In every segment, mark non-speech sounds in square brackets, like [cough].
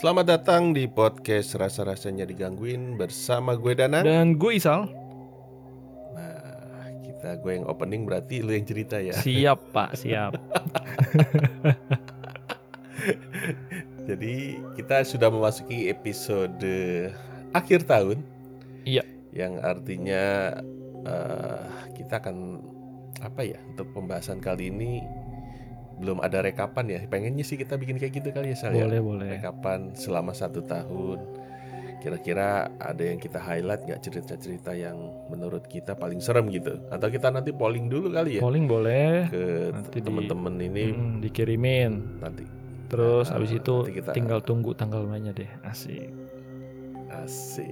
Selamat datang di podcast Rasa-Rasanya Digangguin bersama gue Danang Dan gue Isal. Nah, kita gue yang opening berarti lu yang cerita ya. Siap pak, siap. [laughs] Jadi kita sudah memasuki episode akhir tahun. Iya. Yang artinya eh, kita akan apa ya untuk pembahasan kali ini belum ada rekapan ya. Pengennya sih kita bikin kayak gitu kali ya Sal ya. Boleh, boleh Rekapan selama satu tahun. Kira-kira ada yang kita highlight nggak cerita-cerita yang menurut kita paling serem gitu? Atau kita nanti polling dulu kali ya Polling boleh ke Nanti di- teman-teman ini Hmm, Dikirimin nanti Terus Nah, abis itu kita- tinggal tunggu tanggal mainnya deh Asik asik.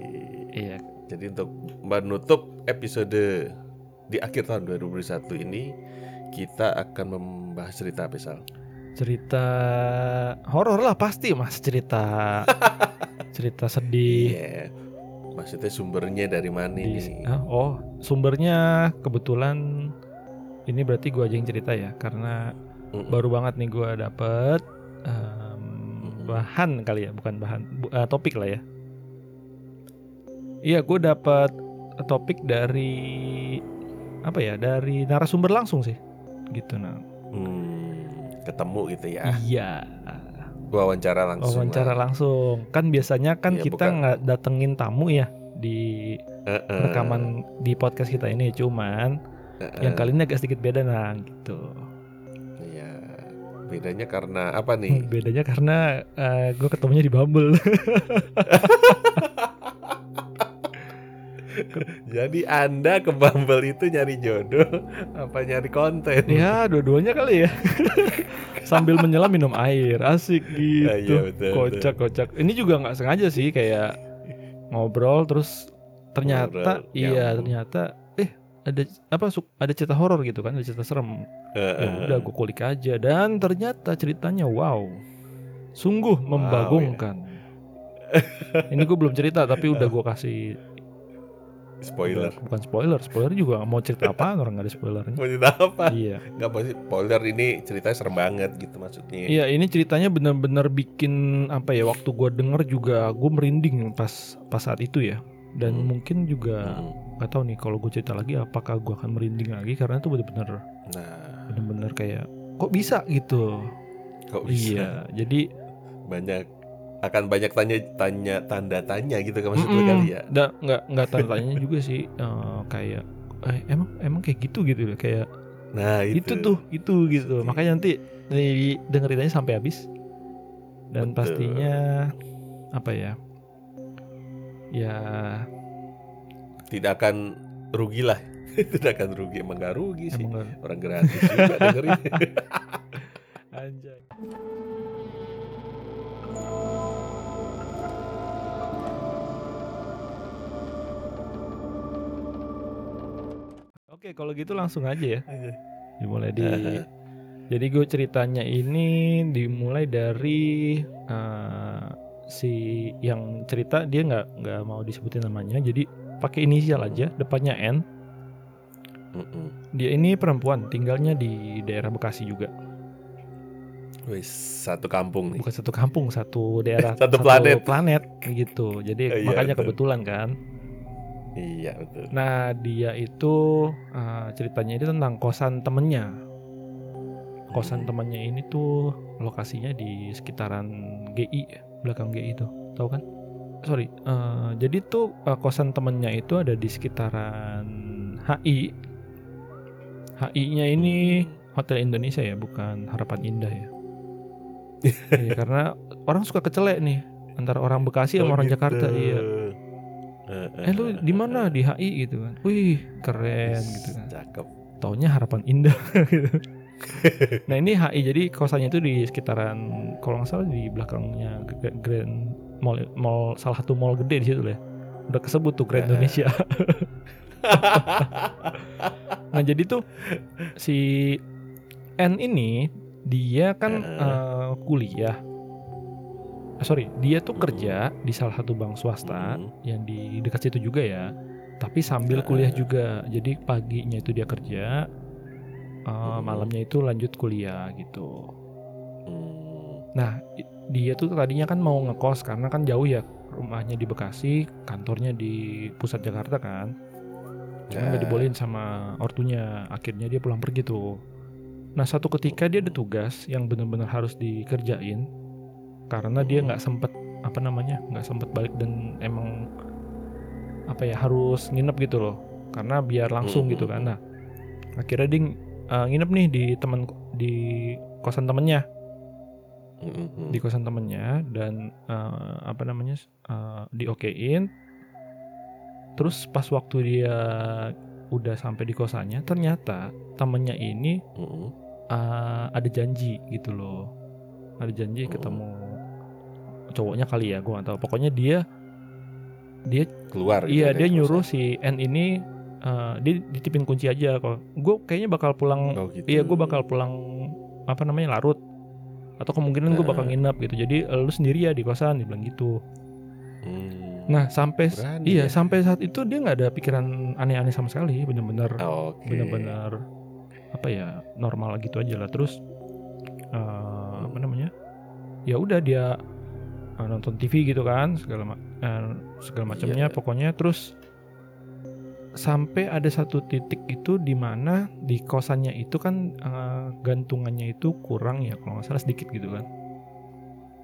Iya Jadi untuk menutup episode di akhir tahun 2021 ini kita akan membahas cerita apa Sal? Cerita horor lah pasti mas Cerita [laughs] Cerita sedih Iya. Maksudnya sumbernya dari mana di- ini? Ah, Oh sumbernya kebetulan Ini berarti gue aja yang cerita ya Karena Mm-mm. baru banget nih gue dapet em, Mm-mm. bahan kali ya bukan bahan bu- eh, topik lah ya iya gue dapet topik dari apa ya dari narasumber langsung sih gitu nah Hmm, ketemu gitu ya. iya Wawancara langsung. wawancara lah. langsung kan biasanya kan Iya, kita nggak datengin tamu ya di Heeh. rekaman di podcast kita ini cuman Heeh. yang kali ini agak sedikit beda nah gitu Iya. Bedanya karena apa nih? [laughs] bedanya karena gue ketemunya di Bumble [laughs] [laughs] Jadi Anda ke Bumble itu nyari jodoh apa nyari konten? Ya, dua-duanya kali ya. [laughs] Sambil menyelam minum air, asik gitu. Iya, betul, kocak, kocak. Ini juga nggak sengaja sih kayak ngobrol terus ternyata Ngobrol, iya nyambung. ternyata eh ada apa ada cerita horor gitu kan, ada cerita serem. Ya Heeh. udah gue kulik aja dan ternyata ceritanya wow. Sungguh ya. membagongkan. Ini gue belum cerita tapi udah gue kasih Spoiler. bukan spoiler, spoiler juga mau cerita apa [laughs] orang nggak ada spoilernya. Mau cerita apa? Iya. Nggak sih spoiler ini ceritanya serem banget gitu maksudnya. Iya ini ceritanya benar-benar bikin apa ya waktu gua denger juga gue merinding pas pas saat itu ya dan Hmm. mungkin juga Mm. nggak tahu nih kalau gue cerita lagi apakah gua akan merinding lagi karena itu benar-benar Nah, benar-benar kayak kok bisa gitu kok bisa? iya jadi Banyak akan banyak tanya-tanya tanda tanya gitu kan maksud lu mm-mm, kali ya. nggak nggak nggak tanya juga sih eh, kayak eh, emang emang kayak gitu gitu loh kayak Nah, itu. itu tuh itu gitu Sedih. makanya nanti dengerin aja sampai habis dan Betul. pastinya apa ya ya Tidak akan rugi lah. [laughs] Tidak akan rugi emang gak rugi sih. emang nggak- Orang gratis juga dengerin. [laughs] anjay Oke, kalau gitu langsung aja ya. Dimulai di Aha. Jadi gue ceritanya ini dimulai dari eh, si yang cerita dia nggak nggak mau disebutin namanya, jadi pakai inisial aja, depannya N. Dia ini perempuan, tinggalnya di daerah Bekasi juga. Wis satu kampung nih. Bukan satu kampung, satu daerah, [laughs] Satu planet. planet gitu. Jadi Oh, iya, makanya betul. kebetulan kan. Iya betul. Nah dia itu eh, ceritanya itu tentang kosan temennya. Kosan temannya ini tuh lokasinya di sekitaran GI, belakang GI itu, tahu kan? Sorry, eh, jadi tuh eh, kosan temennya itu ada di sekitaran HI. HI-nya ini Hotel Indonesia ya, bukan Harapan Indah ya. [laughs] Iya, karena orang suka kecelek nih antara orang Bekasi sama Oh, orang gitu. Jakarta. Iya. Eh, Eh lu di mana di HI gitu kan? Wih keren gitu kan. Cakep. Taunya harapan indah. [laughs] gitu. nah ini HI jadi kosannya itu di sekitaran kalau nggak salah di belakangnya Grand Mall, mall salah satu mall gede di situ lah. ya. Udah kesebut tuh Grand. Indonesia. [laughs] nah jadi tuh si N ini dia kan eh, kuliah. Eh, sorry, dia tuh kerja di salah satu bank swasta Hmm. yang di dekat situ juga ya. Tapi sambil Ah. kuliah juga. Jadi paginya itu dia kerja, uh, malamnya itu lanjut kuliah gitu. Hmm. Nah, dia tuh tadinya kan mau ngekos karena kan jauh ya rumahnya di Bekasi, kantornya di pusat Jakarta kan. Cuma nggak Nah. dibolehin sama ortunya. Akhirnya dia pulang pergi tuh. Nah satu ketika dia ada tugas yang benar-benar harus dikerjain karena dia nggak sempet apa namanya nggak sempet balik dan emang apa ya harus nginep gitu loh. Karena biar langsung gitu kan. Nah akhirnya dia uh, nginep nih di teman di kosan temennya. Di kosan temennya dan eh, apa namanya eh, diokein. Terus pas waktu dia udah sampai di kosannya ternyata temennya ini eh, ada janji gitu loh. Ada janji ketemu cowoknya kali ya gua nggak tahu pokoknya dia dia keluar gitu iya dari dia nyuruh si N ini eh, dia ditipin kunci aja kok gue kayaknya bakal pulang oh, gitu. Iya, gue bakal pulang apa namanya larut atau kemungkinan gue bakal Heeh. nginep gitu. Jadi lu sendiri ya di kosan, dibilang gitu. Hmm. Nah sampai Berani iya ya. sampai saat itu dia nggak ada pikiran aneh-aneh sama sekali, bener-bener Oh, Oke. bener-bener apa ya normal gitu aja lah. Terus eh, apa namanya? Ya udah dia eh, nonton TV gitu kan segala ma- eh, segala macamnya Iya. pokoknya terus sampai ada satu titik itu di mana di kosannya itu kan eh, gantungannya itu kurang ya kalau nggak salah sedikit gitu kan.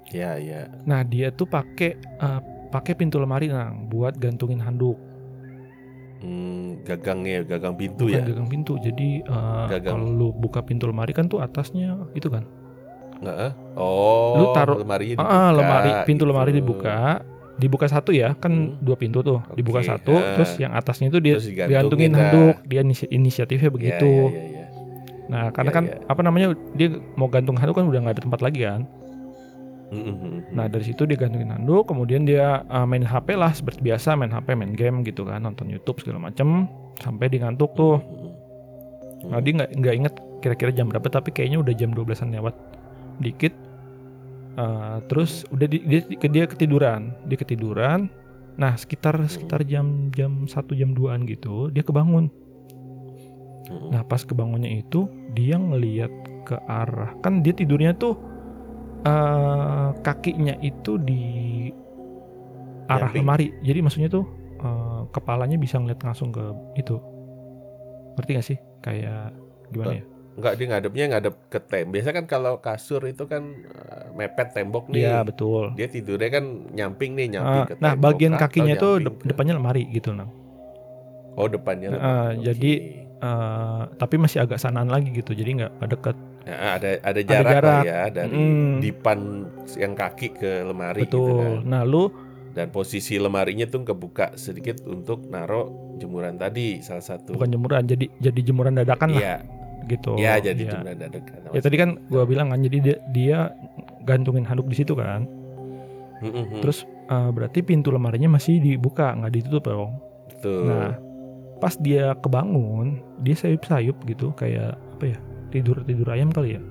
Iya, iya. Nah dia tuh pakai eh, pakai pintu lemari nang buat gantungin handuk Hmm, gagangnya gagang pintu bukan ya. gagang pintu. Jadi Gagang. kalau lu buka pintu lemari kan tuh atasnya itu kan. Heeh. Oh, Lu taruh- ah, dibuka, lemari pintu gitu. lemari dibuka, dibuka satu ya kan Hmm. dua pintu tuh dibuka Oke, satu, ah. terus yang atasnya itu dia digantungin handuk. Dia inisi- inisiatifnya begitu. iya, iya, iya. Nah karena Iya, kan iya. apa namanya dia mau gantung handuk kan udah nggak ada tempat lagi kan. Mm, mm, mm, Nah dari situ dia gantungin handuk, kemudian dia uh, main HP lah seperti biasa main HP, main game gitu kan, nonton YouTube segala macem sampai dia ngantuk tuh. Nah dia nggak nggak inget kira-kira jam berapa, tapi kayaknya udah jam 12-an lewat dikit. Uh, terus udah di- dia, dia ketiduran, dia ketiduran. Nah sekitar sekitar jam jam satu jam 2an gitu dia kebangun. Nah pas kebangunnya itu dia ngeliat ke arah kan dia tidurnya tuh eh kakinya itu di arah lemari. Jadi maksudnya tuh eh, kepalanya bisa ngeliat langsung ke itu. Ngerti gak sih? Kayak gimana ya? Enggak, dia ngadepnya ngadep ke tem. Biasa kan kalau kasur itu kan eh, mepet tembok nih. Iya betul. Dia tidurnya kan nyamping nih, nyamping Eh, ke nah tembok bagian atau kakinya tuh depannya lemari gitu nah. Oh, depannya. Eh, lemari. jadi, Oke. Eh, tapi masih agak sanaan lagi gitu. Jadi nggak nggak deket. Ya, ada ada jarak, jarak. lah ya dari Mm. dipan yang kaki ke lemari gitu Betul. kan. Nah lu Dan posisi lemarinya tuh kebuka sedikit untuk naro jemuran tadi salah satu. bukan jemuran, jadi jadi jemuran dadakan lah Iya, gitu. iya jadi jemuran dadakan. Ya tadi kan gua bilang kan jadi dia, dia gantungin handuk di situ kan. Mm-mm, Terus eh, berarti pintu lemarinya masih dibuka, nggak ditutup dong. betul. Nah, pas dia kebangun, dia sayup-sayup gitu kayak apa ya? Tidur-tidur ayam kali ya.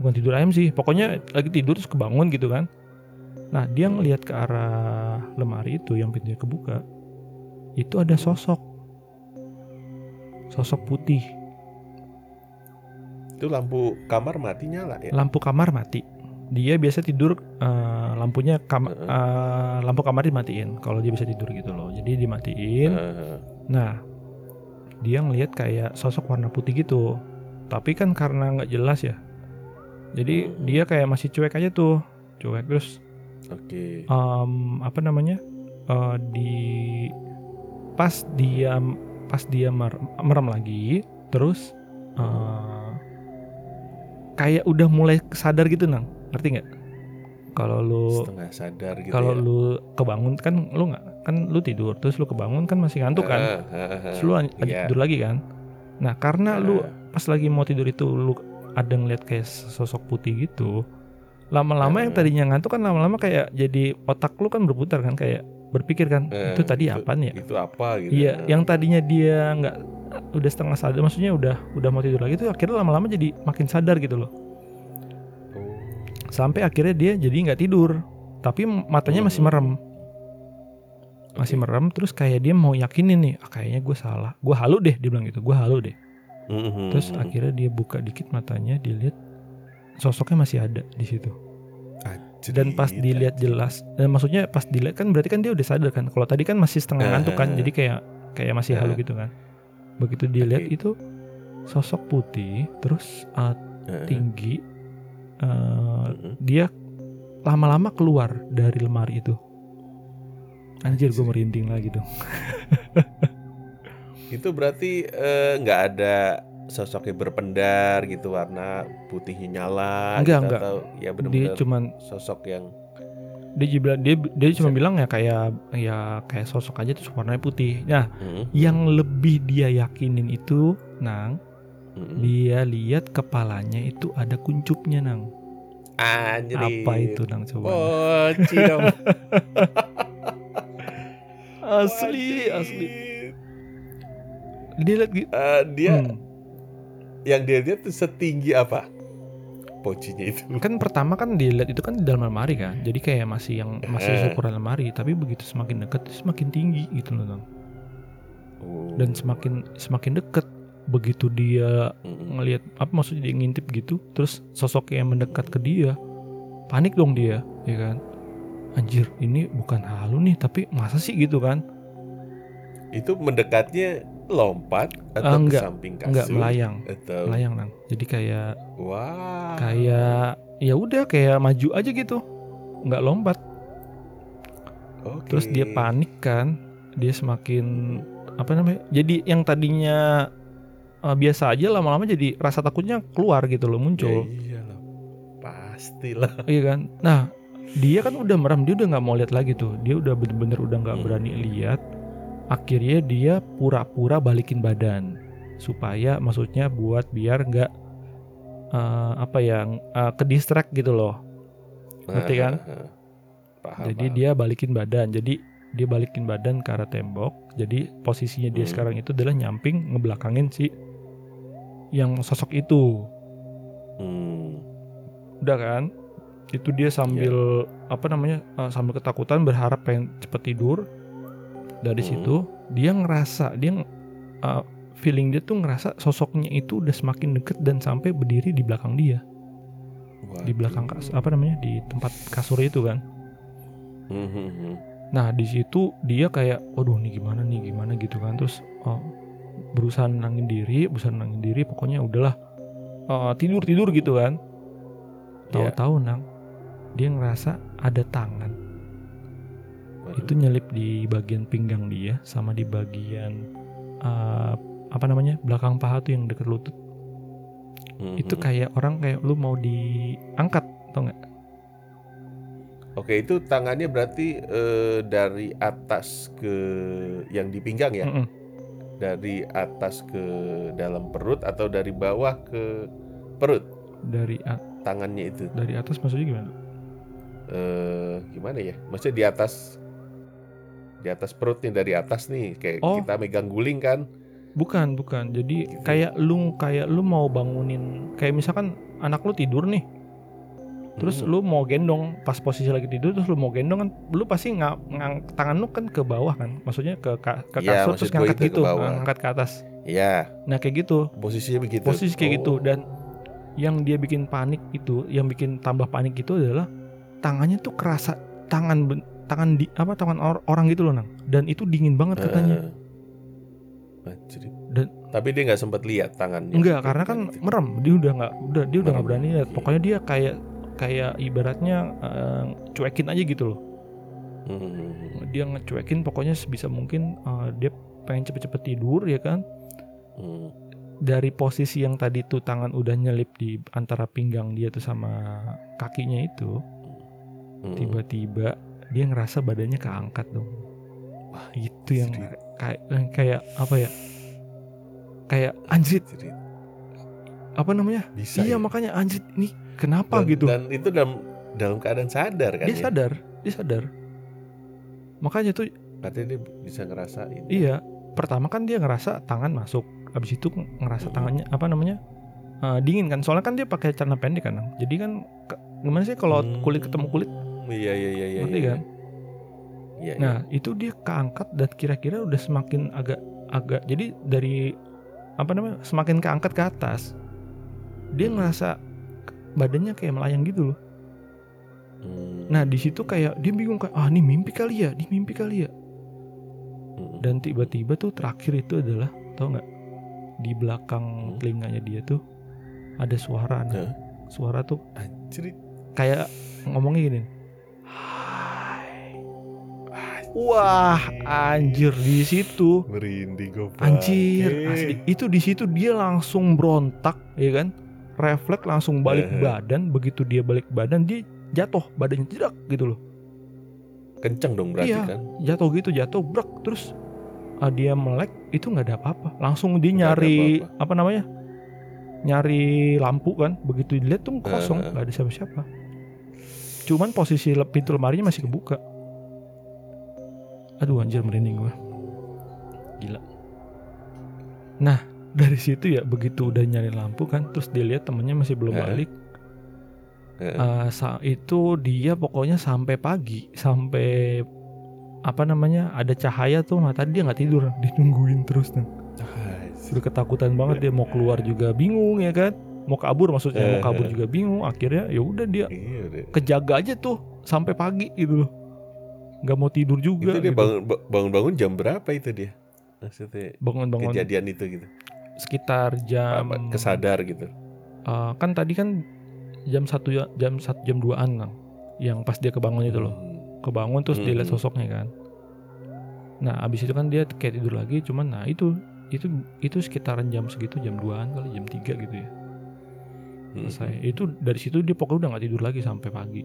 Bukan tidur ayam sih, pokoknya lagi tidur terus kebangun gitu kan. Nah, dia ngelihat ke arah lemari itu yang pintunya kebuka. Itu ada sosok. Sosok putih. Itu lampu kamar mati nyala ya. lampu kamar mati. Dia biasa tidur eh, lampunya kam- eh, lampu kamar dimatiin kalau dia bisa tidur gitu loh. Jadi dimatiin. Heeh. Nah, dia ngelihat kayak sosok warna putih gitu. Tapi kan karena nggak jelas ya. Jadi Hmm. dia kayak masih cuek aja tuh. Cuek terus Oke. em, apa namanya? eh, di pas dia pas dia mer- merem lagi terus eh, kayak udah mulai sadar gitu nang. Ngerti nggak? Kalau lu Setengah sadar gitu kalau ya. lu kebangun kan lu nggak kan lu tidur terus lu kebangun kan masih ngantuk kan? Heeh, heeh, terus lu lanjut Iya. tidur lagi kan? Nah karena lu pas lagi mau tidur itu lu ada ngeliat kayak sosok putih gitu lama-lama yang tadinya ngantuk kan lama-lama kayak jadi otak lu kan berputar kan kayak berpikir kan Eh, itu tadi apa nih ya? Itu apa gitu. iya yang tadinya dia nggak udah setengah sadar maksudnya udah udah mau tidur lagi tuh akhirnya lama-lama jadi makin sadar gitu loh Oh. sampai akhirnya dia jadi nggak tidur tapi matanya masih Hmm. merem masih merem terus kayak dia mau yakinin nih ah, kayaknya gue salah gue halu deh dia bilang gitu gue halu deh Mhm. terus akhirnya dia buka dikit matanya dia lihat sosoknya masih ada di situ dan pas dilihat jelas dan maksudnya pas dilihat kan berarti kan dia udah sadar kan kalau tadi kan masih setengah Eh, ngantuk kan eh, jadi kayak kayak masih halu Eh. gitu kan begitu dilihat Oke. itu sosok putih terus uh, tinggi uh, heeh. dia lama-lama keluar dari lemari itu anjir gue merinding lagi dong [laughs] Itu berarti eh, nggak ada sosoknya berpendar gitu warna putihnya nyala Enggak, gitu, enggak. atau ya dia benar-benar cuman sosok yang dia juga dia dia cuma bilang ya kayak ya kayak sosok aja terus warnanya putih nah Mm, yang lebih dia yakinin itu nang mm, dia lihat kepalanya itu ada kuncupnya nang anjrit. apa itu nang coba dong. [laughs] asli asli dia lihat Eh, dia Hmm. yang dia lihat tuh setinggi apa? Pocinya itu. [laughs] kan pertama kan dilihat itu kan di dalam lemari kan jadi kayak masih yang masih Eh. ukuran lemari tapi begitu semakin dekat semakin tinggi gitu loh Nang. Oh. dan semakin semakin deket begitu dia ngelihat apa maksudnya dia ngintip gitu terus sosok yang mendekat ke dia panik dong dia ya kan anjir ini bukan halu nih tapi masa sih gitu kan itu mendekatnya lompat atau ke enggak, samping kasur? nggak melayang. Atau? Melayang nang. Jadi kayak wah kayak ya udah kayak maju aja gitu. Nggak lompat. Oke. terus dia panik kan. Dia semakin apa namanya jadi yang tadinya eh, biasa aja lama-lama jadi rasa takutnya keluar gitu loh ya muncul iyalah pastilah. Iya kan? Nah dia kan udah merem dia udah nggak mau lihat lagi tuh. Dia udah bener-bener udah nggak Hmm. berani lihat akhirnya dia pura-pura balikin badan supaya maksudnya buat biar nggak eh, apa ya eh, ke distract gitu loh Ngerti kan? paham jadi paham. dia balikin badan jadi dia balikin badan ke arah tembok jadi posisinya dia Hmm. sekarang itu adalah nyamping ngebelakangin si yang sosok itu Hmm. udah kan itu dia sambil apa namanya eh, sambil ketakutan berharap pengen cepet tidur dari Hmm. situ dia ngerasa dia eh, feeling dia tuh ngerasa sosoknya itu udah semakin deket dan sampai berdiri di belakang dia di belakang kas Waduh. apa namanya di tempat kasur itu kan Hmm, hmm, hmm. Nah di situ dia kayak, waduh nih gimana nih gimana gitu kan terus oh, berusaha nenangin diri, berusaha nenangin diri, pokoknya udahlah tidur tidur gitu kan. Ya. Tahu-tahu nang dia ngerasa ada tangan Waduh. Itu nyelip di bagian pinggang dia sama di bagian eh, apa namanya belakang paha tuh yang deket lutut. Hmm, Itu kayak orang kayak lu mau diangkat, tau nggak? Oke, itu tangannya berarti eh, dari atas ke yang di pinggang ya? Mm-mm. Dari atas ke dalam perut atau dari bawah ke perut Dari a- tangannya itu? dari atas maksudnya gimana? Eh, gimana ya? Maksudnya di atas di atas perut nih dari atas nih kayak Oh. kita megang guling kan? Bukan, bukan. Jadi Gitu. kayak lu kayak lu mau bangunin kayak misalkan anak lu tidur nih. Terus Hmm. lu mau gendong pas posisi lagi tidur terus lu mau gendong kan lu pasti nggak ngang, tangan lu kan ke bawah kan. Maksudnya ke ka- ke Iya, kasur maksud terus ngangkat gitu, ngangkat ke atas. Iya, Nah, kayak gitu. posisinya begitu. Posisi kayak Oh. gitu dan yang dia bikin panik itu, yang bikin tambah panik itu adalah tangannya tuh kerasa tangan tangan di apa tangan or- orang gitu loh, Nang. Dan itu dingin banget katanya. Eh. Dan- tapi dia nggak sempat lihat tangannya. Enggak, karena kan merem. Dia udah nggak udah dia udah nggak berani lihat. iya. Pokoknya dia kayak kayak ibaratnya eh, cuekin aja gitu loh. Hmm, Dia ngecuekin pokoknya sebisa mungkin eh, dia pengen cepet-cepet tidur ya kan. hmm. Dari posisi yang tadi tuh tangan udah nyelip di antara pinggang dia tuh sama kakinya itu, Hmm. Dia ngerasa badannya keangkat dong. Wah, Itu yang kayak kayak apa ya? Kayak anjrit, apa namanya? Bisa. iya ya? makanya anjrit ini kenapa dan, gitu. Dan itu dalam dalam keadaan sadar kan dia ya? sadar dia sadar makanya tuh Katanya dia bisa ngerasain. iya pertama kan dia ngerasa tangan masuk habis itu ngerasa Mm-mm. tangannya apa namanya eh, dingin kan soalnya kan dia pakai celana pendek kan jadi kan ke- gimana sih kalau kulit ketemu kulit Hmm, Iya iya iya iya. ngerti iya. kan Iya, iya. nah itu dia keangkat dan kira-kira udah semakin agak agak jadi dari apa namanya semakin keangkat ke atas dia Hmm. ngerasa badannya kayak melayang gitu loh Mmm. Nah di situ kayak dia bingung kayak, "Ah ini mimpi kali ya? Ini mimpi kali ya?" Mhm. Dan tiba-tiba tuh terakhir itu adalah tahu nggak? Di belakang Hmm. telinganya dia tuh ada suara nah. Suara tuh Anjir. kayak ngomongnya gini. Wah, anjir di situ Merinding gue Anjir, asli. Itu di situ dia langsung berontak, ya kan? Refleks langsung balik Heeh. badan. Begitu dia balik badan, dia jatuh badannya tidak gitu loh. Kenceng dong berarti Iya. kan? Jatuh gitu, jatuh brak terus ah, dia melek itu nggak ada apa-apa. Langsung dia nyari apa-apa. apa namanya? Nyari lampu kan. Begitu dilihat tuh kosong, Heeh. nggak ada siapa-siapa. Cuman posisi pintu lemarinya masih kebuka. Aduh anjir merinding gua. Gila. Nah, dari situ ya begitu udah nyari lampu kan, terus dia lihat temennya masih belum Heeh. balik. Heeh. Eh, sa- itu dia pokoknya sampai pagi, sampai apa namanya ada cahaya tuh mata dia nggak tidur, ditungguin terus tuh. Udah ketakutan banget dia mau keluar juga bingung ya kan, mau kabur maksudnya mau kabur juga bingung. Akhirnya ya udah dia Iya kejaga aja tuh sampai pagi gitu loh, nggak mau tidur juga. Itu dia gitu. bangun ba- bangun-bangun jam berapa itu dia? Maksudnya bangun-bangun kejadian itu gitu. sekitar jam Apa, kesadar gitu. eh, kan tadi kan jam satu ya- jam satu jam 2an Kang. yang pas dia kebangun itu loh Hmm. kebangun terus dia lihat Mhm. sosoknya kan nah abis itu kan dia kayak tidur lagi cuman nah itu itu itu sekitaran jam segitu jam 2an kali jam 3 gitu ya Hmm. selesai itu dari situ dia pokoknya udah nggak tidur lagi sampai pagi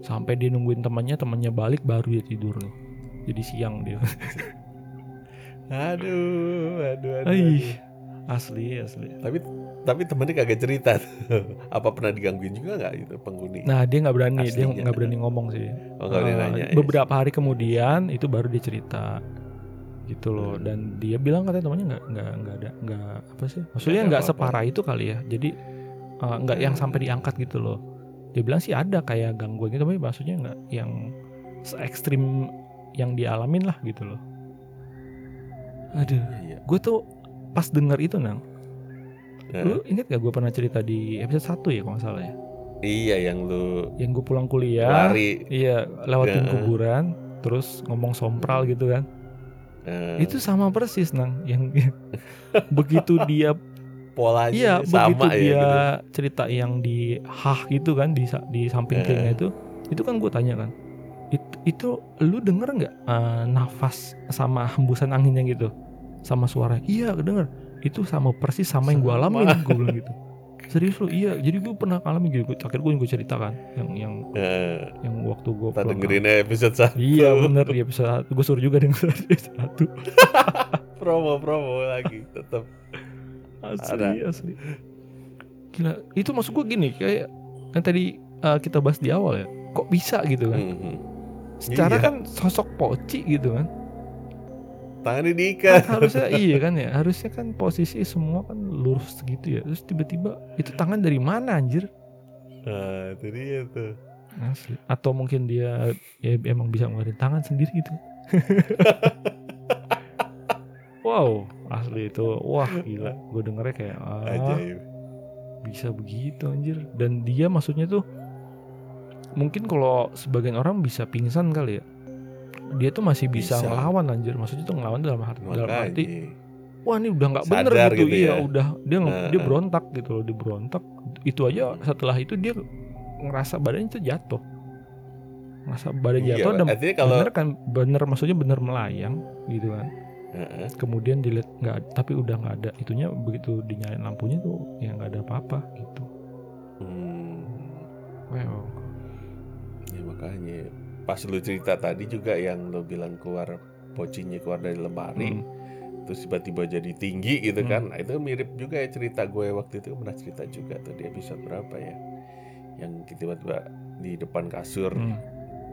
sampai dia nungguin temannya temannya balik baru dia tidur loh jadi siang dia [laughs] Aduh, aduh, aduh. Aduh. asli asli Tapi tapi temennya kagak cerita. [laughs] Apa pernah digangguin juga nggak gitu penghuni? nah dia nggak berani dia Aslinya. nggak berani ngomong sih oh, Eh, nanya. ya? beberapa hari kemudian itu baru dia cerita gitu loh Hmm. dan dia bilang katanya temannya nggak nggak nggak ada nggak apa sih maksudnya nggak separah itu kali ya jadi eh, nggak yang Hmm. sampai diangkat gitu loh dia bilang sih ada kayak gangguan gitu tapi maksudnya nggak yang se ekstrim yang dialamin lah gitu loh aduh Iya, iya. gue tuh pas denger itu nang Nah, lu inget gak gue pernah cerita di episode 1 ya kalau nggak salah ya iya yang lu yang gue pulang kuliah lari. iya lewatin Heeh. kuburan terus ngomong sompral gitu kan itu sama persis nang yang [laughs] begitu dia polanya iya sama begitu ya dia gitu. cerita yang di hah gitu kan di di samping Eh. telinga itu itu kan gue tanya kan itu, itu lu denger nggak eh, nafas sama hembusan anginnya gitu sama suara iya denger itu sama persis sama yang gue Sama. alamin [laughs] gue bilang gitu serius lu iya jadi gue pernah ngalamin gitu akhir gue yang gue ceritakan yang yang Eh, yang waktu gue kita dengerin aja episode satu. iya bener di episode gue suruh juga denger [laughs] episode satu [laughs] promo promo lagi tetap. Asli asli gila itu maksud gue gini kayak yang tadi uh, kita bahas di awal ya kok bisa gitu kan Mhm. secara Iya. kan sosok poci gitu kan Tangannya Kan diikat. harusnya [laughs] iya kan ya harusnya kan posisi semua kan lurus gitu ya terus tiba-tiba itu tangan dari mana anjir Nah, itu dia tuh. asli atau mungkin dia ya emang bisa ngeluarin tangan sendiri gitu [laughs] wow asli itu wah gila [laughs] gue dengernya kayak ah, Ajaib. bisa begitu anjir dan dia maksudnya tuh mungkin kalau sebagian orang bisa pingsan kali ya dia tuh masih bisa, Bisa. ngelawan anjir maksudnya tuh ngelawan dalam arti dalam arti Makanya. wah ini udah nggak bener gitu, gitu iya ya. udah dia Nah, dia ah. berontak gitu loh dia berontak itu aja setelah itu dia ngerasa badannya tuh jatuh ngerasa badan Iya, jatuh dan kalau bener kan bener maksudnya bener melayang gitu kan Heeh. kemudian dilihat nggak tapi udah nggak ada. Itunya begitu dinyalain lampunya tuh ya nggak ada apa-apa gitu. Hmm, wow ya makanya. Pas lu cerita tadi juga yang lu bilang keluar pocinya keluar dari lemari Hmm. terus tiba-tiba jadi tinggi gitu Hmm. kan. Nah, itu mirip juga ya cerita gue waktu itu pernah cerita juga tuh di episode berapa ya. Yang tiba-tiba di depan kasur Hmm,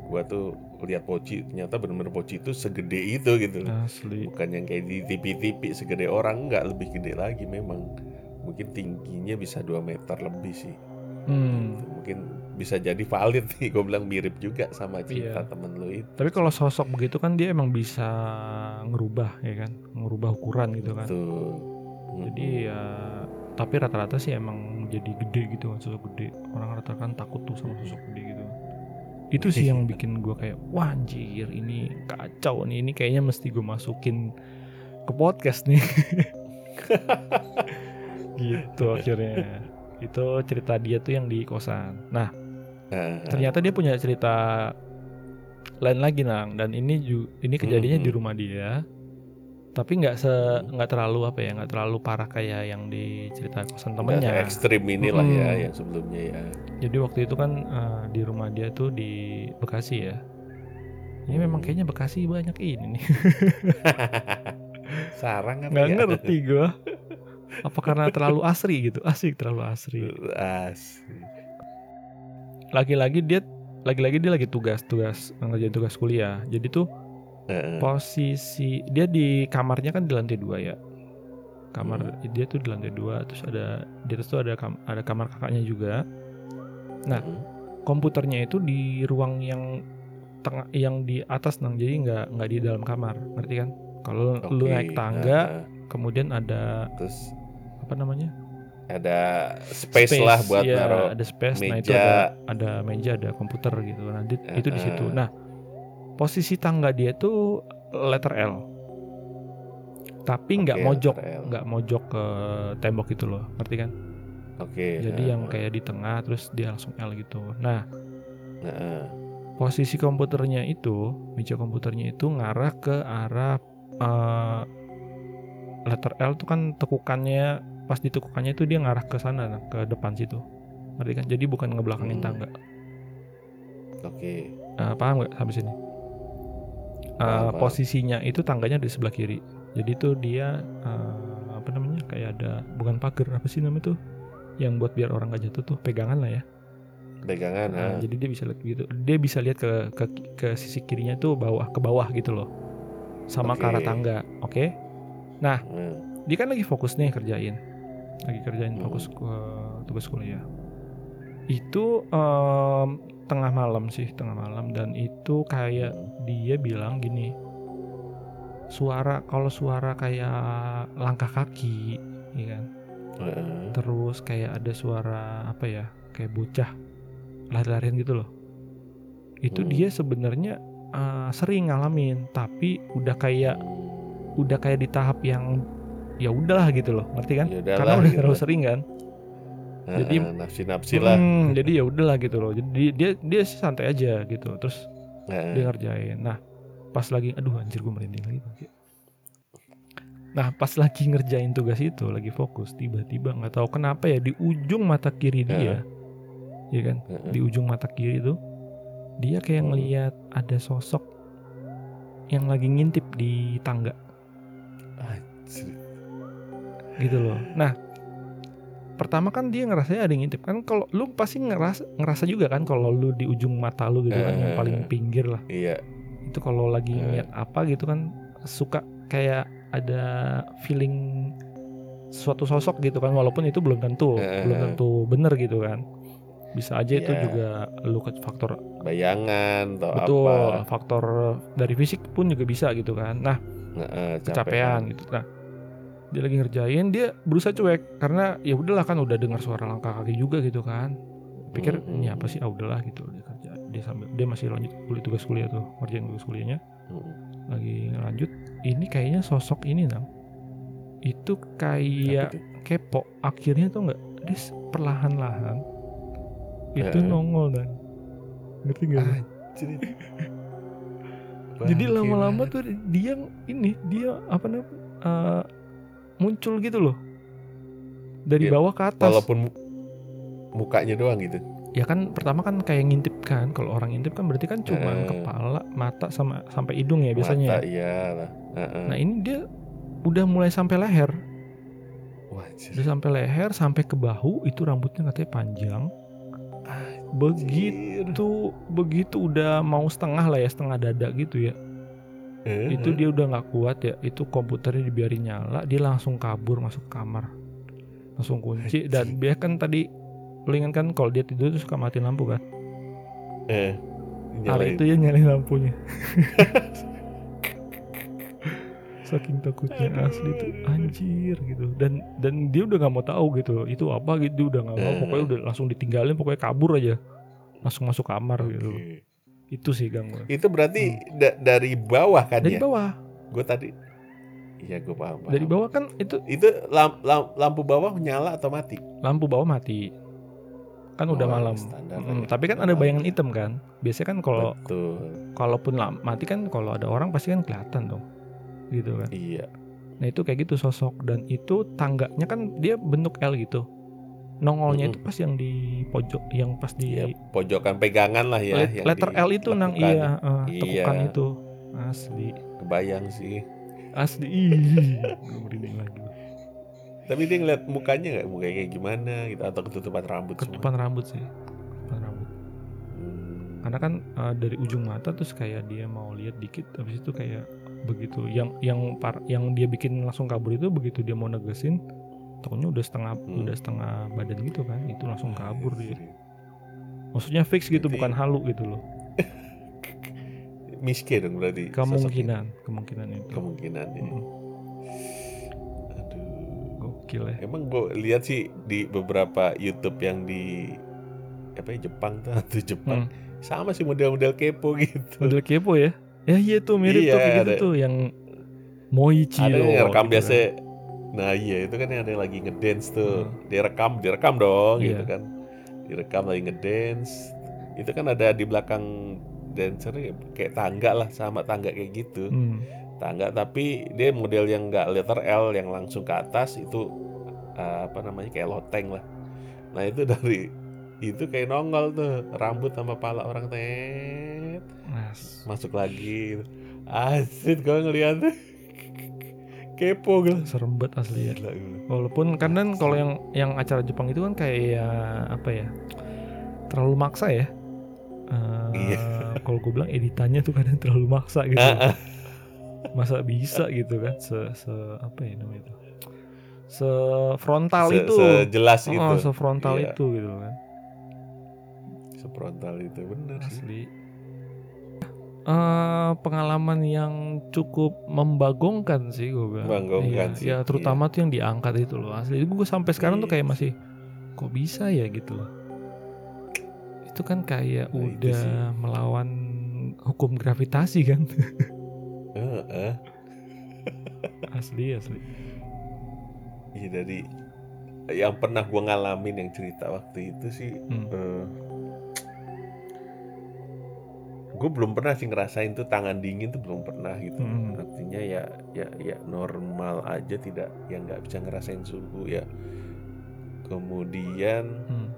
gua tuh lihat poci ternyata bener-bener poci itu segede itu gitu. Loh. asli. Bukan yang kayak di TV-TV segede orang nggak lebih gede lagi memang. Mungkin tingginya bisa 2 meter lebih sih. Hmm. mungkin bisa jadi valid [laughs] nih gue bilang mirip juga sama Iya. temen lu itu. Tapi kalau sosok begitu kan dia emang bisa ngerubah ya kan? Ngerubah ukuran gitu kan. Tuh jadi ya tapi rata-rata sih emang jadi gede gitu kan sosok gede. Orang rata-rata kan takut tuh sama sosok gede gitu itu sih yang [laughs] bikin gue kayak wah anjir ini kacau nih ini kayaknya mesti gue masukin ke podcast nih. [laughs] Gitu akhirnya. Itu cerita dia tuh yang di kosan. Nah ternyata dia punya cerita lain lagi nang. Dan ini ju- ini kejadiannya di rumah dia tapi nggak se nggak terlalu apa ya nggak terlalu parah kayak yang di cerita kosan temennya ekstrim inilah ya Mm-mm. yang sebelumnya ya. jadi waktu itu kan eh, di rumah dia tuh di Bekasi ya ini memang kayaknya Bekasi banyak ini nih [laughs] Sarang nggak ya? ngerti gua apa karena terlalu asri gitu asik terlalu asri Asik. lagi-lagi dia lagi-lagi dia lagi tugas tugas ngerjain tugas kuliah jadi tuh Posisi dia di kamarnya kan di lantai dua ya kamar Hmm. dia tuh di lantai dua terus ada di atas tuh ada kam- ada kamar kakaknya juga nah. Mm. komputernya itu di ruang yang tengah yang di atas nang jadi nggak nggak di dalam kamar ngerti kan kalau lu Oke, naik tangga heeh. kemudian ada terus apa namanya ada space, lah buat ya, naruh ada space nah itu meja. ada ada meja ada komputer gitu nah di- itu di situ nah posisi tangga dia tuh letter L tapi nggak Oke, mojok nggak mojok ke tembok gitu loh ngerti kan Oke. jadi heeh. yang kayak di tengah terus dia langsung L gitu nah Heeh. posisi komputernya itu meja komputernya itu ngarah ke arah eh, letter L tuh kan tekukannya pas ditekukannya itu dia ngarah ke sana nah, ke depan situ ngerti kan jadi bukan ngebelakangin Hmm. tangga Oke. Eh, paham nggak sampai sini Eh, posisinya itu tangganya di sebelah kiri jadi tuh dia eh, apa namanya kayak ada bukan pagar apa sih namanya tuh yang buat biar orang nggak jatuh tuh pegangan lah ya Pegangan. Nah, ha. jadi dia bisa lihat gitu. Dia bisa lihat ke, ke ke sisi kirinya tuh bawah ke bawah gitu loh. Sama ke arah Oke. tangga. Oke. Heeh. Dia kan lagi fokus nih kerjain. Lagi kerjain Hmm. fokus ke tugas kuliah. Itu em, tengah malam sih, tengah malam dan itu kayak dia bilang gini. Suara kalau suara kayak langkah kaki, ya kan. Heeh. Terus kayak ada suara apa ya? Kayak bocah lari-larian gitu loh. Itu Hmm. dia sebenarnya uh, sering ngalamin, tapi udah kayak udah kayak di tahap yang ya udahlah gitu loh, ngerti kan? Ya udahlah, Karena udah gitu. terlalu sering kan. Jadi- nafsi-nafsi lah. Hmm, jadi ya udahlah gitu loh. Jadi dia dia sih santai aja gitu. Terus Heeh. dia ngerjain. Nah, pas lagi aduh anjir gue merinding lagi. Nah, pas lagi ngerjain tugas itu, lagi fokus, tiba-tiba nggak tahu kenapa ya di ujung mata kiri dia, ya kan? Di ujung mata kiri itu dia kayak Hmm. ngelihat ada sosok yang lagi ngintip di tangga Anjir. gitu loh. Nah, pertama kan dia ngerasanya ada yang ngintip kan kalau lu pasti ngerasa ngerasa juga kan kalau lu di ujung mata lu gitu kan yang Eh. paling pinggir lah. Iya. itu kalau lagi Eh. ngeliat apa gitu kan suka kayak ada feeling suatu sosok gitu kan walaupun itu belum tentu Eh. belum tentu bener gitu kan bisa aja itu Iya. juga lu ke faktor Bayangan atau betul apa. faktor dari fisik pun juga bisa gitu kan nah Heeh, kecapean gitu nah dia lagi ngerjain dia berusaha cuek. Karena ya udahlah kan udah dengar suara langkah kaki juga gitu kan. Pikir ini apa sih? Ah udahlah gitu. Dia kerja dia sambil dia masih lanjut kuliah tugas kuliah tuh ngerjain tugas kuliahnya. Lagi lanjut ini kayaknya sosok ini nang itu kayak kepo akhirnya tuh nggak? Dia perlahan-lahan itu Heeh. nongol dan ngerti gak? Anjir. jadi lama-lama tuh dia ini dia apa namanya eh, muncul gitu loh dari Iya, bawah ke atas walaupun mu- mukanya doang gitu. ya kan pertama kan kayak ngintip kan kalau orang ngintip kan berarti kan cuma Eh. kepala mata sama sampai hidung ya biasanya Mata iya lah. Heeh. nah ini dia udah mulai sampai leher Wah, anjir. udah sampai leher sampai ke bahu itu rambutnya katanya panjang begitu begitu udah mau setengah lah ya setengah dada gitu ya Heeh. itu dia udah nggak kuat ya. Itu komputernya dibiarin nyala dia langsung kabur masuk kamar. Langsung kunci dan [laughs] dia kan tadi lu ingat kan kalau dia tidur tuh suka mati lampu kan? Eh, hari itu ya nyalain lampunya. [laughs] Saking takutnya asli tuh anjir gitu. Dan dan dia udah nggak mau tahu gitu itu apa gitu dia udah nggak mau. Eh. pokoknya udah langsung ditinggalin pokoknya kabur aja. Langsung masuk kamar gitu. Oke. Itu sih gangguan. Itu berarti da- dari bawah kan Dari ya? bawah, Gue tadi Iya gue paham, paham. dari bawah kan itu Itu lam- lam- lampu bawah nyala atau mati? lampu bawah mati. Kan udah Oh, malam. standar Mm, ya. tapi kan Udah ada malam. bayangan hitam kan. Biasanya kan kalau kalaupun mati kan kalau ada orang pasti kan kelihatan dong. Gitu kan. Iya. Nah, itu kayak gitu sosok dan itu tangganya kan dia bentuk L gitu. Nongolnya itu Mm-mm. pas yang di pojok yang pas di Iya, pojokan pegangan lah ya. let- yang letter L itu nang iya, tekukan Iya. itu. Asli. Kebayang sih. Asli. Merinding lagi. Tapi dia ngeliat mukanya nggak? Mukanya kayak gimana gitu atau ketutupan rambut semua? Ketutupan rambut sih. Ketutupan rambut. Hmm. Karena kan eh, dari ujung mata terus kayak dia mau lihat dikit habis itu kayak begitu yang yang par, yang dia bikin langsung kabur itu begitu dia mau negesin tokonya udah setengah Hmm. udah setengah badan gitu kan itu langsung kabur dia maksudnya fix gitu Berarti- bukan halu gitu loh [laughs] Miskin dong berarti. sosoknya. kemungkinan kemungkinan itu Kemungkinan ya. Mm, Aduh. gokil ya Emang gue lihat sih di beberapa YouTube yang di apa ya Jepang tuh [laughs] atau Jepang Hmm. sama sih model-model kepo gitu. model kepo ya ya iya tuh mirip Iya, tuh kayak gitu ada- tuh yang Moichi ada loh, yang rekam gitu biasa. kan. Nah iya itu kan yang ada yang lagi ngedance tuh. Hmm. Dia rekam, direkam dong Iya. gitu kan. Direkam lagi ngedance. Itu kan ada di belakang dancer kayak tangga lah sama tangga kayak gitu. Hmm. Tangga tapi dia model yang nggak letter L yang langsung ke atas itu uh, apa namanya kayak loteng lah. Nah itu dari itu kayak nongol tuh rambut sama pala orang tet Mas, masuk lagi. Asik gue ngeliat kepo gitu. serem banget asli ya Gila, gila. Walaupun kadang kalau yang yang acara Jepang itu kan kayak apa ya terlalu maksa ya. Eh, Iya. Kalau gue bilang editannya tuh kadang terlalu maksa gitu. Ah, ah. Masa bisa gitu kan se, se apa ya namanya itu se frontal Se- itu. sejelas Oh, itu sefrontal Iya. itu gitu kan. seprontal itu bener sih Eh, pengalaman yang cukup membagongkan sih gue bilang. Membagongkan Iya, sih, ya terutama tuh yang diangkat itu loh. Asli gue sampai sekarang tuh Iya kayak sih. masih kok bisa ya gitu loh. Itu kan kayak Nah, udah melawan hukum gravitasi kan. Heeh. asli asli. Iya dari yang pernah gua ngalamin yang cerita waktu itu sih Hmm. Gue belum pernah sih ngerasain tuh tangan dingin tuh belum pernah gitu Hmm. artinya ya ya ya normal aja tidak yang nggak bisa ngerasain suhu ya kemudian Hmm.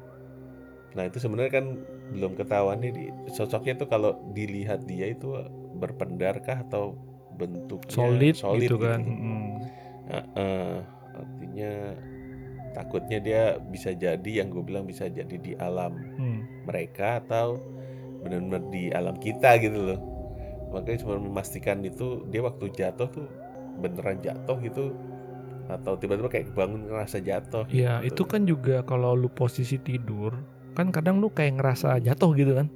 nah itu sebenarnya kan belum ketahuan nih di- sosoknya tuh kalau dilihat dia itu berpendarkah atau bentuknya Solid, gitu kan. Hmm. Heeh. artinya takutnya dia bisa jadi yang gue bilang bisa jadi di alam Hmm. mereka atau benar-benar di alam kita gitu loh makanya cuma memastikan itu dia waktu jatuh tuh beneran jatuh gitu atau tiba-tiba kayak bangun ngerasa jatuh Iya, gitu. itu kan juga kalau lu posisi tidur, kan kadang lu kayak ngerasa jatuh gitu kan.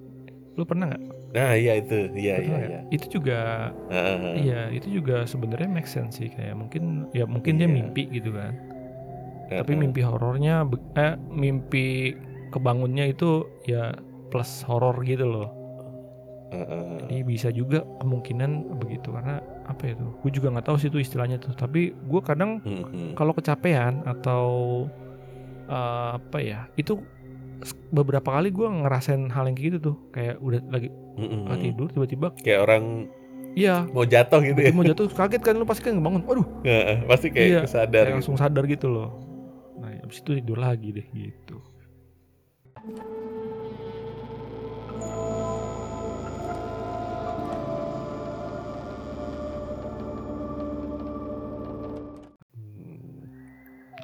Lu pernah nggak? nah iya itu iya Pernah iya iya Itu juga Heeh. Iya, itu juga sebenarnya make sense sih kayak mungkin ya mungkin dia Iya. mimpi gitu kan. Tapi Heeh. mimpi horornya eh mimpi kebangunnya itu ya plus horor gitu loh. Jadi bisa juga kemungkinan begitu karena apa itu? Gue juga nggak tahu sih itu istilahnya tuh. Tapi gue kadang Mhm. kalau kecapean atau eh, apa ya itu beberapa kali gue ngerasain hal yang kayak gitu tuh kayak udah lagi ah, tidur tiba-tiba kayak orang iya mau jatuh gitu ya mau jatuh kaget kan lu pasti kan bangun waduh pasti kayak Iya, kesadar kayak gitu. langsung sadar gitu loh nah abis itu tidur lagi deh gitu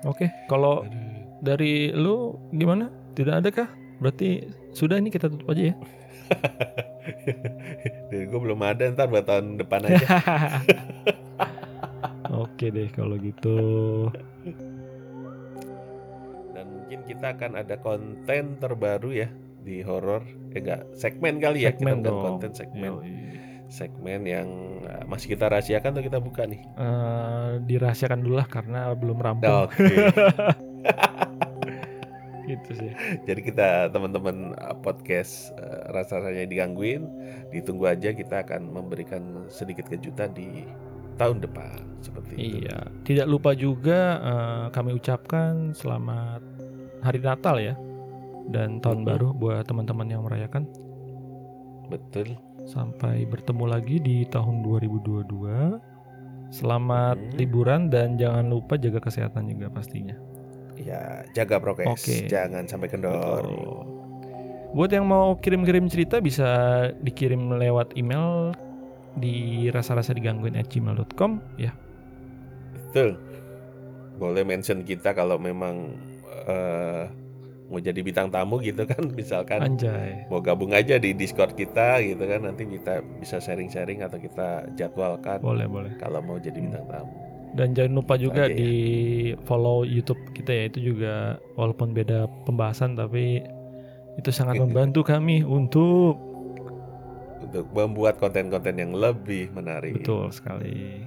Oke kalau Aduh. dari lu gimana? Tidak ada kah? Berarti sudah ini kita tutup aja ya. [laughs] Dari gue belum ada ntar buat tahun depan aja. [laughs] Oke deh kalau gitu. Dan mungkin kita akan ada konten terbaru ya di horor eh enggak segmen kali ya segmen kita bukan dong. konten segmen. Yoi. Segmen yang uh, masih kita rahasiakan atau kita buka nih Eh, dirahasiakan dulu lah karena belum rampung oke kita [laughs] gitu sih. Jadi kita teman-teman uh, podcast uh, rasa-rasanya digangguin, ditunggu aja kita akan memberikan sedikit kejutan di tahun depan seperti itu. Iya, tidak lupa juga eh, kami ucapkan selamat hari Natal ya dan tahun Mhm. baru buat teman-teman yang merayakan. Betul. Sampai bertemu lagi di tahun 2022. Selamat Mhm. liburan dan jangan lupa jaga kesehatan juga pastinya. Ya, jaga prokes, Oke. jangan sampai kendor. Betul. Buat yang mau kirim-kirim cerita bisa dikirim lewat email di rasa-rasa digangguin at gmail.com ya. Betul. Boleh mention kita kalau memang eh, mau jadi bintang tamu gitu kan, [laughs] misalkan Anjay. mau gabung aja di Discord kita gitu kan, nanti kita bisa sharing-sharing atau kita jadwalkan Boleh, boleh. kalau mau jadi bintang tamu. Dan jangan lupa juga aja ya. di follow YouTube kita ya itu juga walaupun beda pembahasan tapi itu sangat membantu kami untuk Untuk membuat konten-konten yang lebih menarik. betul sekali.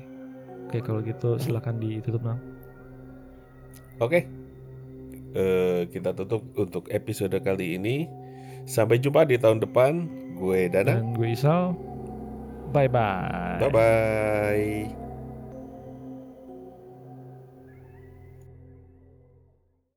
Oke kalau gitu silakan ditutup Nang. Oke. Eh, kita tutup untuk episode kali ini. Sampai jumpa di tahun depan. Gue Danang. Dan gue Isal. Bye bye. Bye bye.